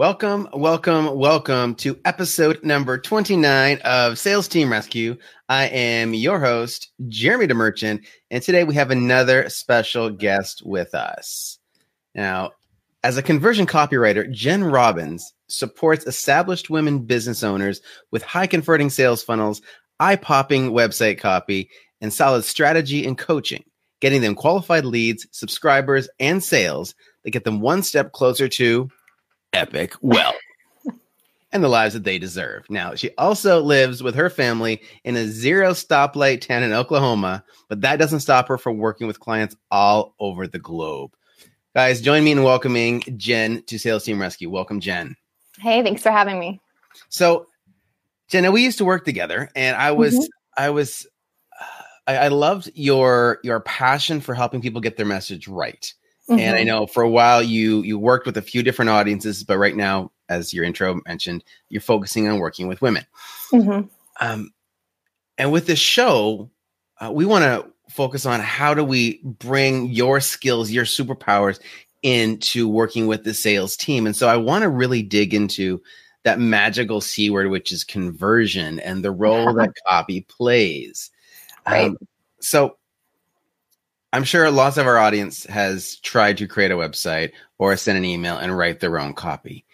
Welcome, welcome, welcome to episode number 29 of Sales Team Rescue. I am your host, Jeremy DeMerchant, and today we have another special guest with us. Now, as a conversion copywriter, Jen Robbins supports established women business owners with high converting sales funnels, eye popping website copy, and solid strategy and coaching, getting them qualified leads, subscribers, and sales that get them one step closer to epic wealth and the lives that they deserve. Now, she also lives with her family in a zero stoplight town in Oklahoma, but that doesn't stop her from working with clients all over the globe. Guys, join me in welcoming Jen to Sales Team Rescue. Welcome, Jen. Hey, thanks for having me. So, Jenna, we used to work together, and I was, mm-hmm. I was, I, I loved your your passion for helping people get their message right. Mm-hmm. And I mm-hmm. know for a while you you worked with a few different audiences, but right now, as your intro mentioned, you're focusing on working with women. Mm-hmm. Um, and with this show, uh, we want to focus on how do we bring your skills, your superpowers into working with the sales team. And so I want to really dig into that magical C word, which is conversion and the role that copy plays. Right. Um, so I'm sure lots of our audience has tried to create a website or send an email and write their own copy.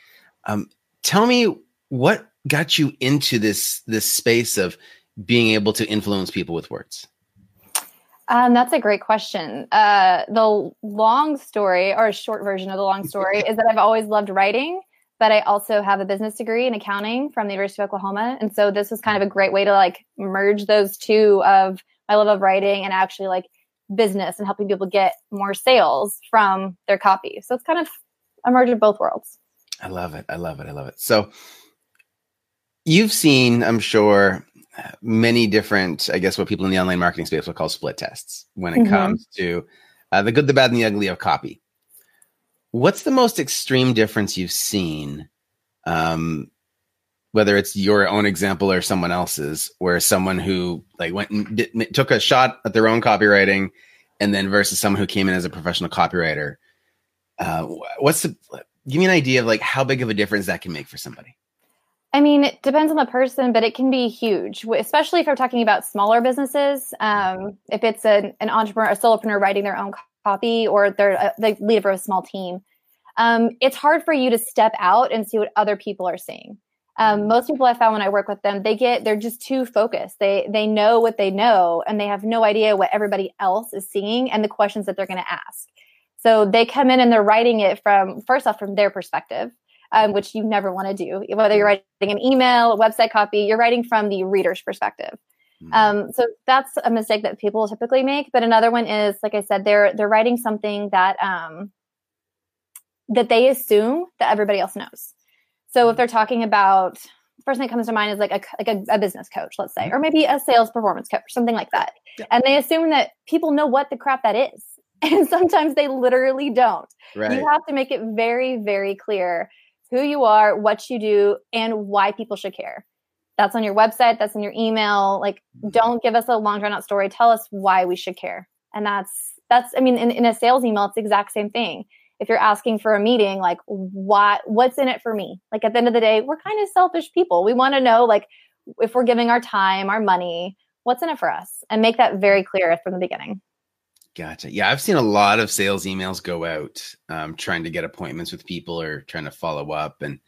Um, tell me what got you into this this space of being able to influence people with words. Um, that's a great question. Uh, the long story, or a short version of the long story, is that I've always loved writing, but I also have a business degree in accounting from the University of Oklahoma, and so this was kind of a great way to like merge those two of my love of writing and actually like business and helping people get more sales from their copy. So it's kind of a merge of both worlds. I love it. I love it. I love it. So you've seen, I'm sure, many different, I guess, what people in the online marketing space will call split tests when it mm-hmm. comes to uh, the good, the bad, and the ugly of copy. What's the most extreme difference you've seen, um, whether it's your own example or someone else's, where someone who like went and did, took a shot at their own copywriting, and then versus someone who came in as a professional copywriter? Uh, what's the give me an idea of like how big of a difference that can make for somebody? I mean, it depends on the person, but it can be huge, especially if we're talking about smaller businesses. Um, if it's an, an entrepreneur, a solopreneur writing their own copy, or they're a, they lead for a small team, um, it's hard for you to step out and see what other people are seeing. Um, most people I found when I work with them, they get they're just too focused. They they know what they know, and they have no idea what everybody else is seeing and the questions that they're going to ask. So they come in and they're writing it from first off from their perspective um, which you never want to do. Whether you're writing an email, a website copy, you're writing from the reader's perspective. Mm-hmm. Um, so that's a mistake that people typically make. But another one is, like I said, they're they're writing something that um, that they assume that everybody else knows. So if mm-hmm. they're talking about first thing that comes to mind is like a like a, a business coach, let's say, or mm-hmm. maybe a sales performance coach, something like that. Yeah. And they assume that people know what the crap that is. And sometimes they literally don't. Right. You have to make it very, very clear who you are, what you do, and why people should care. That's on your website, that's in your email. Like, mm-hmm. don't give us a long drawn out story. Tell us why we should care. And that's, that's, I mean, in, in a sales email, it's the exact same thing. If you're asking for a meeting, like, what, what's in it for me? Like, at the end of the day, we're kind of selfish people. We want to know, like, if we're giving our time, our money, what's in it for us? And make that very clear from the beginning. Gotcha. Yeah, I've seen a lot of sales emails go out um, trying to get appointments with people or trying to follow up, and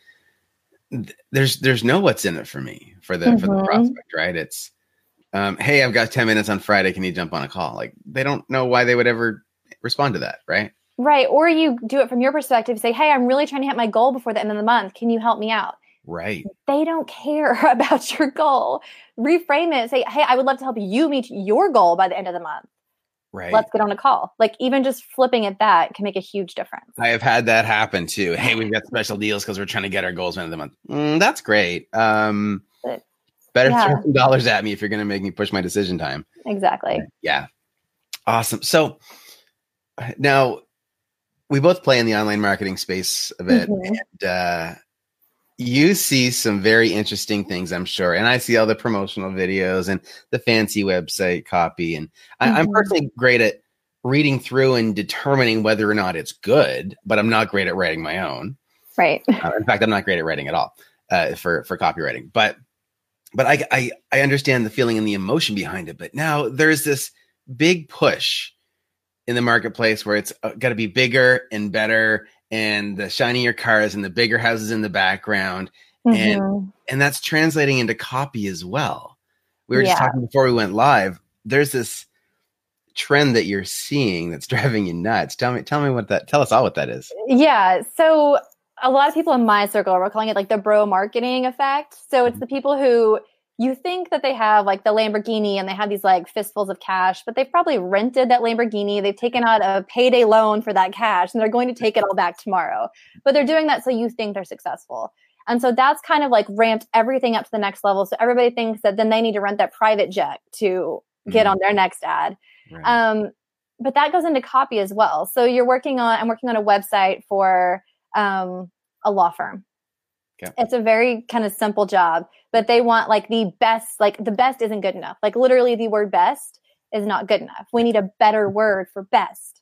th- there's there's no what's in it for me for the mm-hmm. for the mm-hmm. prospect, right? It's um, hey, I've got ten minutes on Friday. Can you jump on a call? Like they don't know why they would ever respond to that, right? Right. Or you do it from your perspective. Say, hey, I'm really trying to hit my goal before the end of the month. Can you help me out? Right. They don't care about your goal. Reframe it. Say, hey, I would love to help you meet your goal by the end of the month Right. Let's get on a call. Like even just flipping at that can make a huge difference. I have had that happen too. Hey, we've got special deals because we're trying to get our goals end of the month. Mm, that's great. Um, but, better yeah. throw some dollars at me if you're going to make me push my decision time. Exactly. Yeah. Awesome. So now we both play in the online marketing space a bit, mm-hmm. and uh, you see some very interesting things, I'm sure. And I see all the promotional videos and the fancy website copy. And mm-hmm. I, am personally great at reading through and determining whether or not it's good, but I'm not great at writing my own. Right. Uh, in fact, I'm not great at writing at all uh, for for copywriting. But but I, I I understand the feeling and the emotion behind it. But now there's this big push in the marketplace where it's got to be bigger and better and the shinier cars and the bigger houses in the background mm-hmm. and and that's translating into copy as well we were yeah. just talking before we went live there's this trend that you're seeing that's driving you nuts tell me tell me what that tell us all what that is yeah so a lot of people in my circle are calling it like the bro marketing effect so it's mm-hmm. the people who you think that they have like the Lamborghini and they have these like fistfuls of cash, but they've probably rented that Lamborghini. They've taken out a payday loan for that cash and they're going to take it all back tomorrow. But they're doing that so you think they're successful. And so that's kind of like ramped everything up to the next level. So everybody thinks that then they need to rent that private jet to get mm-hmm. on their next ad. Right. Um, but that goes into copy as well. So you're working on, I'm working on a website for um, a law firm. Okay. It's a very kind of simple job but they want like the best, like the best isn't good enough. Like literally the word best is not good enough. We need a better word for best.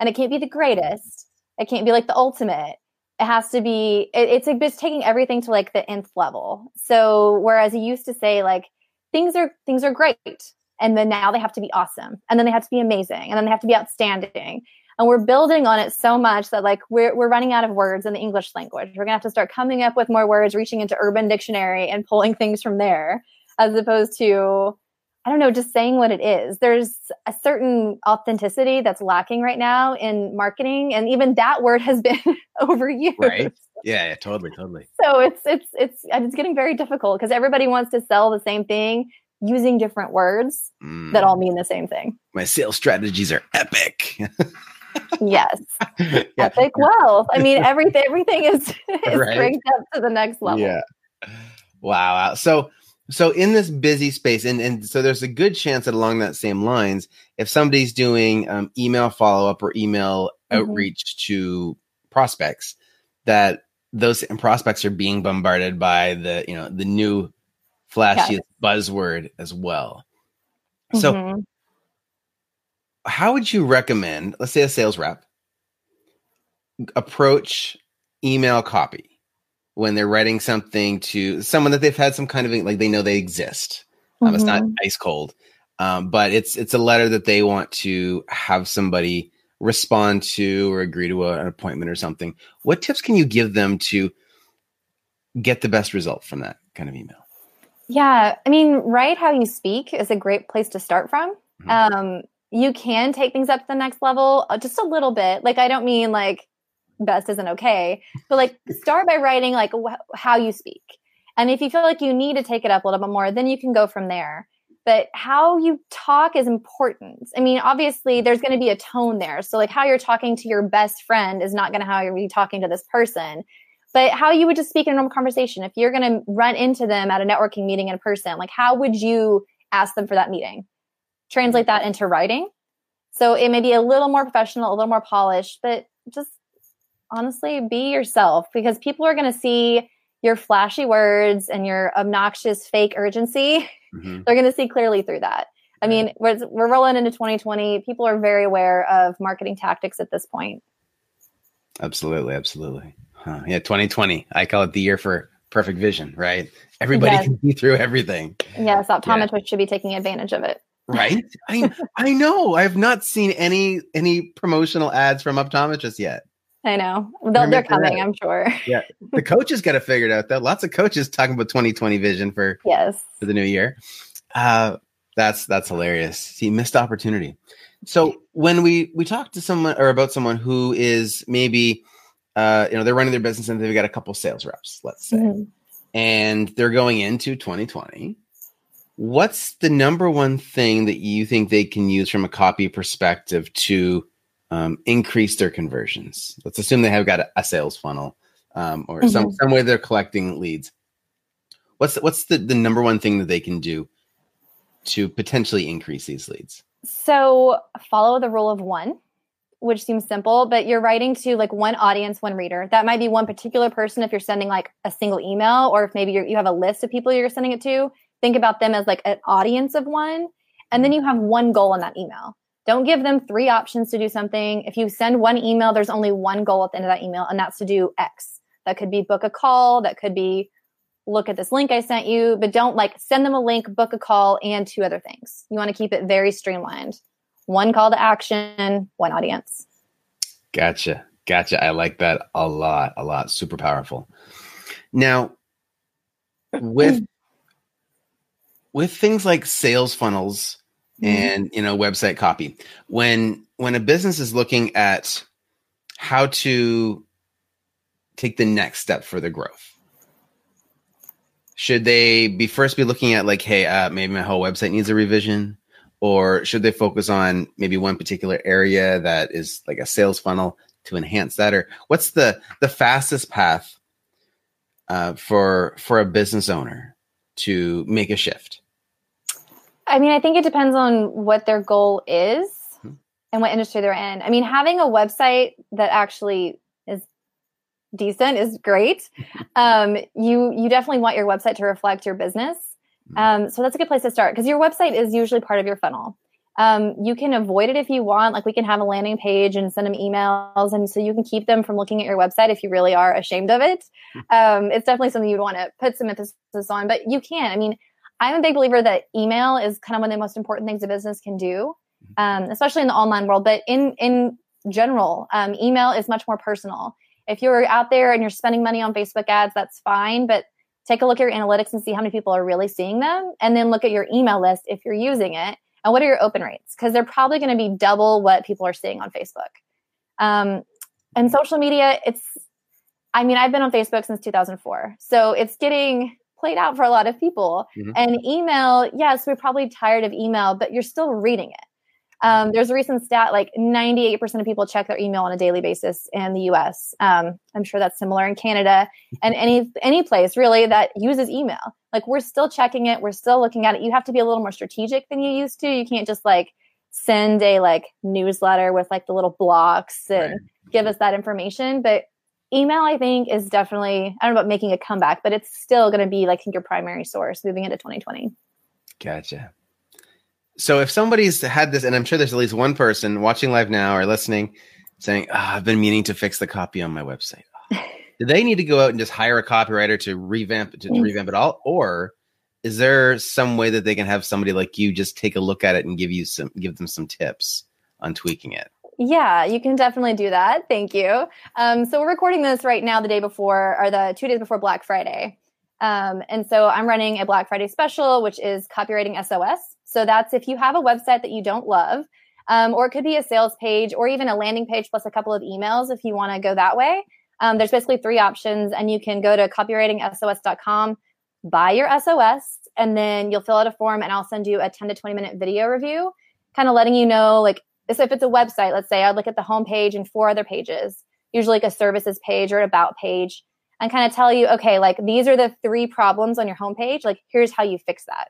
And it can't be the greatest. It can't be like the ultimate. It has to be, it, it's like just taking everything to like the nth level. So whereas he used to say like things are, things are great. And then now they have to be awesome. And then they have to be amazing. And then they have to be outstanding and we're building on it so much that like we're, we're running out of words in the english language. We're going to have to start coming up with more words reaching into urban dictionary and pulling things from there as opposed to i don't know just saying what it is. There's a certain authenticity that's lacking right now in marketing and even that word has been overused. Right. Yeah, yeah totally totally. So it's it's it's it's getting very difficult because everybody wants to sell the same thing using different words mm. that all mean the same thing. My sales strategies are epic yes. yeah. Epic wealth. I mean, everything everything is, is right? up to the next level. Yeah. Wow. So so in this busy space, and, and so there's a good chance that along that same lines, if somebody's doing um, email follow up or email mm-hmm. outreach to prospects, that those prospects are being bombarded by the you know the new flashiest yes. buzzword as well. So mm-hmm how would you recommend, let's say a sales rep, approach email copy when they're writing something to someone that they've had some kind of like they know they exist. Um, mm-hmm. It's not mm-hmm. ice cold, um, but it's it's a letter that they want to have somebody respond to or agree to a, an appointment or something. What tips can you give them to get the best result from that kind of email? Yeah, I mean, write how you speak is a great place to start from. Mm-hmm. Um, you can take things up to the next level uh, just a little bit. Like, I don't mean like best isn't okay, but like start by writing like wh- how you speak. And if you feel like you need to take it up a little bit more, then you can go from there. But how you talk is important. I mean, obviously, there's going to be a tone there. So, like, how you're talking to your best friend is not going to how you're be talking to this person. But how you would just speak in a normal conversation. If you're going to run into them at a networking meeting in person, like, how would you ask them for that meeting? Translate that into writing. So it may be a little more professional, a little more polished, but just honestly be yourself because people are going to see your flashy words and your obnoxious fake urgency. Mm-hmm. They're going to see clearly through that. I mean, we're, we're rolling into 2020. People are very aware of marketing tactics at this point. Absolutely. Absolutely. Huh. Yeah. 2020. I call it the year for perfect vision, right? Everybody yes. can see through everything. Yes. Optometrists yeah. should be taking advantage of it right? I I know. I have not seen any any promotional ads from optometrists yet. I know. They're, they're coming, I'm sure. Yeah. The coaches got to figure it out though. Lots of coaches talking about 2020 vision for yes for the new year. Uh that's that's hilarious. See, missed opportunity. So when we we talk to someone or about someone who is maybe uh you know they're running their business and they've got a couple sales reps, let's say. Mm-hmm. And they're going into 2020 what's the number one thing that you think they can use from a copy perspective to um, increase their conversions? Let's assume they have got a, a sales funnel um, or mm-hmm. some, some way they're collecting leads. What's the, what's the, the number one thing that they can do to potentially increase these leads? So follow the rule of one, which seems simple, but you're writing to like one audience, one reader. That might be one particular person if you're sending like a single email, or if maybe you have a list of people you're sending it to. Think about them as like an audience of one, and then you have one goal in that email. Don't give them three options to do something. If you send one email, there's only one goal at the end of that email, and that's to do X. That could be book a call, that could be look at this link I sent you, but don't like send them a link, book a call, and two other things. You want to keep it very streamlined. One call to action, one audience. Gotcha. Gotcha. I like that a lot, a lot. Super powerful. Now, with with things like sales funnels mm-hmm. and you know website copy, when when a business is looking at how to take the next step for the growth, should they be first be looking at like, hey, uh, maybe my whole website needs a revision, or should they focus on maybe one particular area that is like a sales funnel to enhance that, or what's the the fastest path uh, for for a business owner to make a shift? I mean, I think it depends on what their goal is hmm. and what industry they're in. I mean, having a website that actually is decent is great. Um, you you definitely want your website to reflect your business. Mm. Um, so that's a good place to start because your website is usually part of your funnel. Um, you can avoid it if you want. Like we can have a landing page and send them emails, and so you can keep them from looking at your website if you really are ashamed of it. Um, it's definitely something you'd want to put some emphasis on, but you can. I mean, I'm a big believer that email is kind of one of the most important things a business can do, mm-hmm. um, especially in the online world. But in in general, um, email is much more personal. If you're out there and you're spending money on Facebook ads, that's fine. But take a look at your analytics and see how many people are really seeing them. And then look at your email list if you're using it. And what are your open rates? Because they're probably going to be double what people are seeing on Facebook. Um, and social media, it's, I mean, I've been on Facebook since 2004. So it's getting played out for a lot of people. Mm-hmm. And email, yes, we're probably tired of email, but you're still reading it. Um, there's a recent stat like 98% of people check their email on a daily basis in the US. Um, I'm sure that's similar in Canada and any any place really that uses email. Like we're still checking it, we're still looking at it. You have to be a little more strategic than you used to. You can't just like send a like newsletter with like the little blocks and right. give us that information. But email, I think, is definitely I don't know about making a comeback, but it's still going to be like your primary source moving into 2020. Gotcha so if somebody's had this, and I'm sure there's at least one person watching live now or listening saying, oh, I've been meaning to fix the copy on my website. Oh. Do they need to go out and just hire a copywriter to revamp to, to mm. revamp it all? Or is there some way that they can have somebody like you just take a look at it and give you some give them some tips on tweaking it? Yeah, you can definitely do that. Thank you. Um, so we're recording this right now, the day before, or the two days before Black Friday. Um, and so I'm running a Black Friday special, which is copywriting SOS. So that's if you have a website that you don't love, um, or it could be a sales page or even a landing page plus a couple of emails if you want to go that way. Um, there's basically three options, and you can go to copywritingsos.com, buy your SOS, and then you'll fill out a form, and I'll send you a 10 to 20 minute video review, kind of letting you know, like, so if it's a website, let's say I'd look at the home page and four other pages, usually like a services page or an about page, and kind of tell you, okay, like these are the three problems on your homepage. Like, here's how you fix that.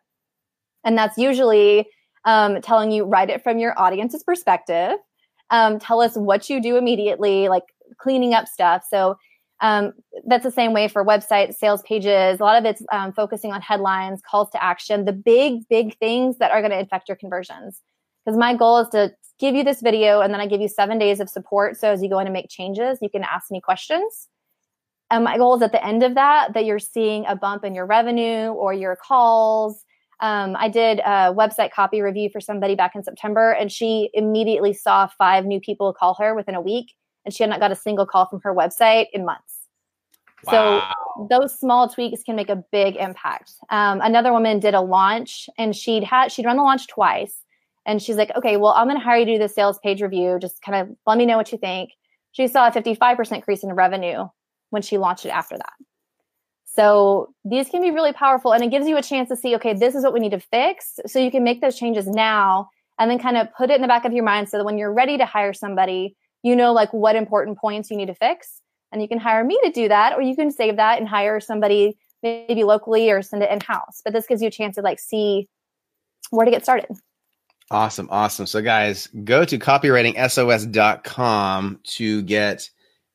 And that's usually um, telling you write it from your audience's perspective. Um, tell us what you do immediately, like cleaning up stuff. So um, that's the same way for websites, sales pages. A lot of it's um, focusing on headlines, calls to action, the big, big things that are going to affect your conversions. Because my goal is to give you this video and then I give you seven days of support. So as you go in and make changes, you can ask me questions. And my goal is at the end of that, that you're seeing a bump in your revenue or your calls um, I did a website copy review for somebody back in September, and she immediately saw five new people call her within a week, and she had not got a single call from her website in months. Wow. So those small tweaks can make a big impact. Um, another woman did a launch, and she'd had she'd run the launch twice, and she's like, "Okay, well, I'm going to hire you to do the sales page review. Just kind of let me know what you think." She saw a 55% increase in revenue when she launched it after that. So these can be really powerful and it gives you a chance to see, okay, this is what we need to fix. So you can make those changes now and then kind of put it in the back of your mind so that when you're ready to hire somebody, you know, like what important points you need to fix. And you can hire me to do that, or you can save that and hire somebody maybe locally or send it in house. But this gives you a chance to like see where to get started. Awesome. Awesome. So guys, go to copywritingsos.com to get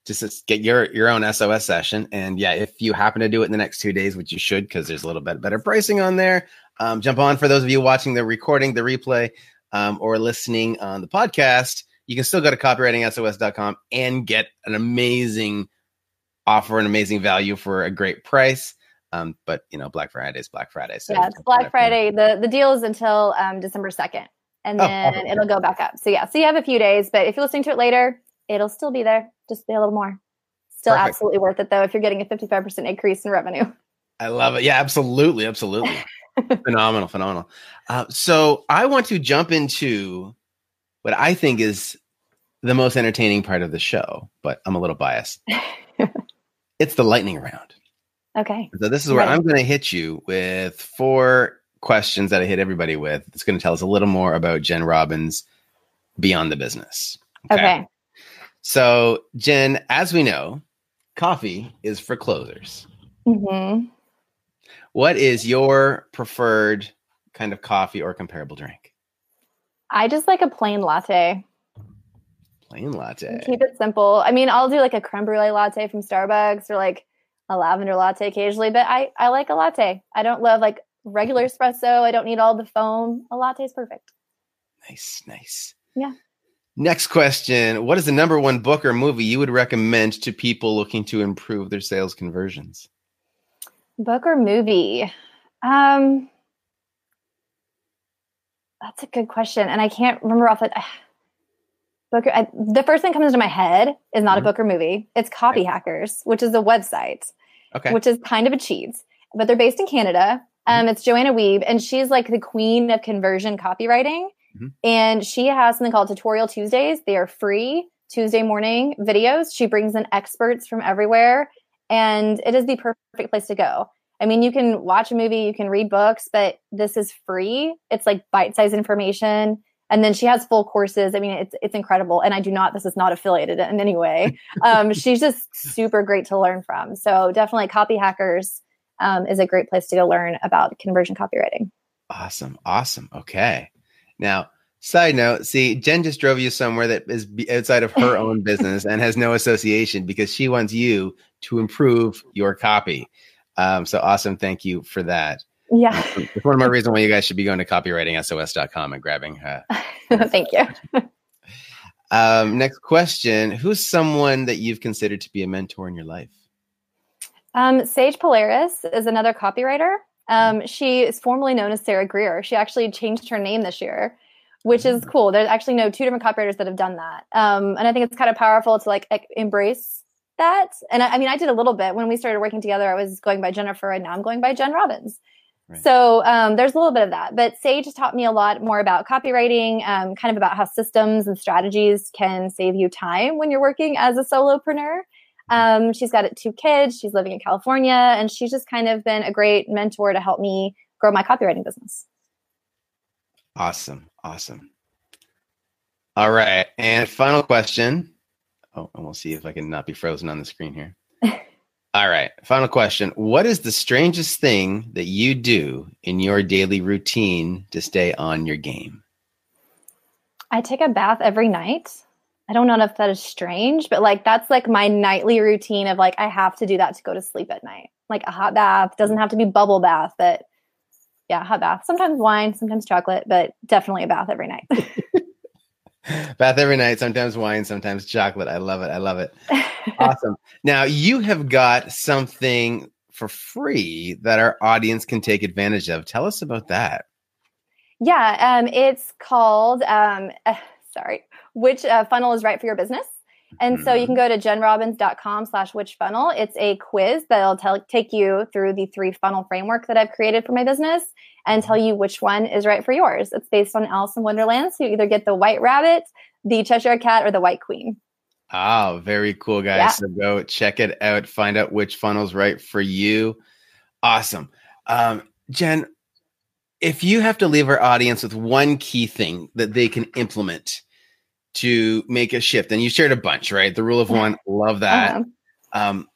just get your your own SOS session. And yeah, if you happen to do it in the next two days, which you should, because there's a little bit better pricing on there, um, jump on. For those of you watching the recording, the replay, um, or listening on the podcast, you can still go to copywritingsos.com and get an amazing offer, an amazing value for a great price. Um, but you know, Black Friday is Black Friday. So yeah, it's Black Friday. The the deal is until um, December second, and oh, then oh, it'll go back up. So yeah, so you have a few days. But if you're listening to it later, it'll still be there. Just be a little more. Still Perfect. absolutely worth it though if you're getting a 55% increase in revenue. I love it. Yeah, absolutely, absolutely. phenomenal, phenomenal. Uh, so I want to jump into what I think is the most entertaining part of the show, but I'm a little biased. it's the lightning round. Okay. So this is where right. I'm going to hit you with four questions that I hit everybody with. It's going to tell us a little more about Jen Robbins beyond the business. Okay. okay. So, Jen, as we know, coffee is for closers. Mm-hmm. What is your preferred kind of coffee or comparable drink? I just like a plain latte. Plain latte. Keep it simple. I mean, I'll do like a creme brulee latte from Starbucks or like a lavender latte occasionally, but I I like a latte. I don't love like regular espresso. I don't need all the foam. A latte is perfect. Nice, nice. Yeah. Next question. What is the number one book or movie you would recommend to people looking to improve their sales conversions? Book or movie? Um, that's a good question. And I can't remember off the book. I, the first thing comes to my head is not mm-hmm. a book or movie. It's Copy Hackers, which is a website, okay. which is kind of a cheat, but they're based in Canada. Um, it's Joanna Wiebe, and she's like the queen of conversion copywriting. Mm-hmm. And she has something called Tutorial Tuesdays. They are free Tuesday morning videos. She brings in experts from everywhere, and it is the perfect place to go. I mean, you can watch a movie, you can read books, but this is free. It's like bite-sized information. And then she has full courses. I mean, it's it's incredible. And I do not, this is not affiliated in any way. Um, she's just super great to learn from. So definitely Copy Hackers um, is a great place to go learn about conversion copywriting. Awesome. Awesome. Okay. Now, side note, see, Jen just drove you somewhere that is outside of her own business and has no association because she wants you to improve your copy. Um, so awesome. Thank you for that. Yeah. It's one of my reasons why you guys should be going to copywritingsos.com and grabbing her. Thank you. um, next question Who's someone that you've considered to be a mentor in your life? Um, Sage Polaris is another copywriter. Um, she is formerly known as Sarah Greer. She actually changed her name this year, which is mm. cool. There's actually no two different copywriters that have done that. Um, and I think it's kind of powerful to like embrace that. And I, I, mean, I did a little bit when we started working together. I was going by Jennifer, and now I'm going by Jen Robbins. Right. So um, there's a little bit of that. But Sage taught me a lot more about copywriting, um, kind of about how systems and strategies can save you time when you're working as a solopreneur. Um, she's got two kids. She's living in California, and she's just kind of been a great mentor to help me grow my copywriting business. Awesome, awesome. All right, and final question. Oh, and we'll see if I can not be frozen on the screen here. All right, final question. What is the strangest thing that you do in your daily routine to stay on your game? I take a bath every night. I don't know if that is strange, but like that's like my nightly routine of like I have to do that to go to sleep at night. Like a hot bath doesn't have to be bubble bath, but yeah, hot bath. Sometimes wine, sometimes chocolate, but definitely a bath every night. bath every night, sometimes wine, sometimes chocolate. I love it. I love it. awesome. Now, you have got something for free that our audience can take advantage of. Tell us about that. Yeah, um, it's called um, uh, sorry, which uh, funnel is right for your business. And so you can mm-hmm. go to jenrobbins.com slash which funnel. It's a quiz that'll tell, take you through the three funnel framework that I've created for my business and tell you which one is right for yours. It's based on Alice in Wonderland. So you either get the white rabbit, the Cheshire cat, or the white queen. Oh, very cool, guys. Yeah. So go check it out, find out which funnel's right for you. Awesome. Um, Jen, if you have to leave our audience with one key thing that they can implement to make a shift, and you shared a bunch, right? The rule of one, love that. Uh-huh. Um,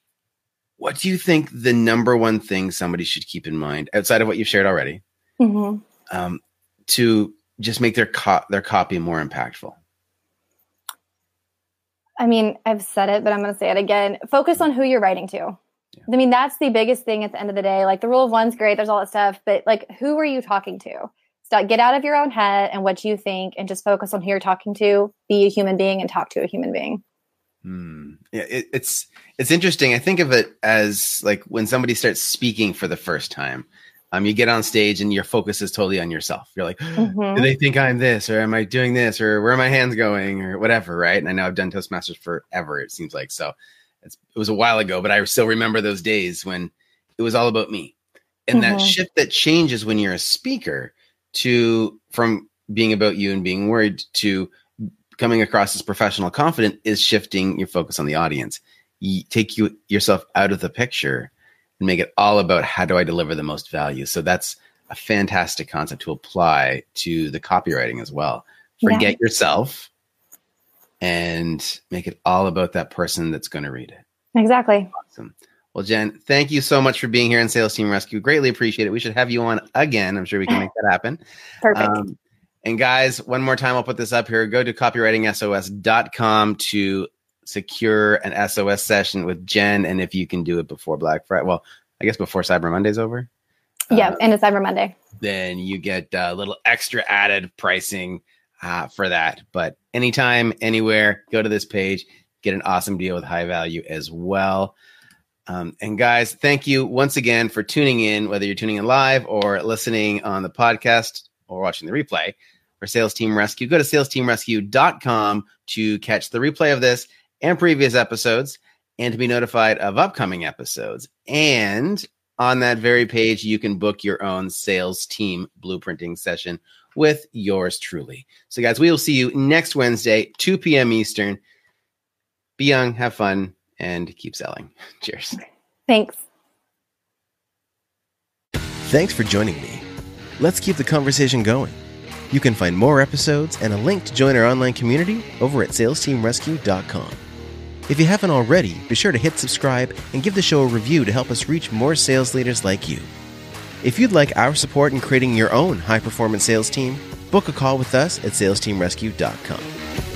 what do you think the number one thing somebody should keep in mind outside of what you've shared already mm-hmm. um, to just make their co- their copy more impactful? I mean, I've said it, but I'm going to say it again. Focus on who you're writing to. Yeah. I mean, that's the biggest thing at the end of the day. Like the rule of one's great, there's all that stuff, but like, who are you talking to? Stop, get out of your own head and what you think, and just focus on who you're talking to. Be a human being and talk to a human being. Hmm. Yeah, it, it's it's interesting. I think of it as like when somebody starts speaking for the first time. Um, you get on stage and your focus is totally on yourself. You're like, mm-hmm. do they think I'm this, or am I doing this, or where are my hands going, or whatever, right? And I know I've done Toastmasters forever. It seems like so. it was a while ago, but I still remember those days when it was all about me. And mm-hmm. that shift that changes when you're a speaker to from being about you and being worried to coming across as professional confident is shifting your focus on the audience. You take you yourself out of the picture and make it all about how do I deliver the most value. So that's a fantastic concept to apply to the copywriting as well. Forget yeah. yourself and make it all about that person that's going to read it. Exactly. Awesome. Well, Jen, thank you so much for being here in Sales Team Rescue. Greatly appreciate it. We should have you on again. I'm sure we can make that happen. Perfect. Um, and guys, one more time, I'll put this up here. Go to copywritingsos.com to secure an SOS session with Jen. And if you can do it before Black Friday, well, I guess before Cyber Monday's over. Yeah, uh, and it's Cyber Monday. Then you get a little extra added pricing uh, for that. But anytime, anywhere, go to this page, get an awesome deal with high value as well. Um, and guys, thank you once again for tuning in, whether you're tuning in live or listening on the podcast or watching the replay for Sales Team Rescue. Go to salesteamrescue.com to catch the replay of this and previous episodes and to be notified of upcoming episodes. And on that very page, you can book your own sales team blueprinting session with yours truly. So, guys, we will see you next Wednesday, 2 p.m. Eastern. Be young, have fun, and keep selling. Cheers. Thanks. Thanks for joining me. Let's keep the conversation going. You can find more episodes and a link to join our online community over at salesteamrescue.com. If you haven't already, be sure to hit subscribe and give the show a review to help us reach more sales leaders like you. If you'd like our support in creating your own high performance sales team, book a call with us at salesteamrescue.com.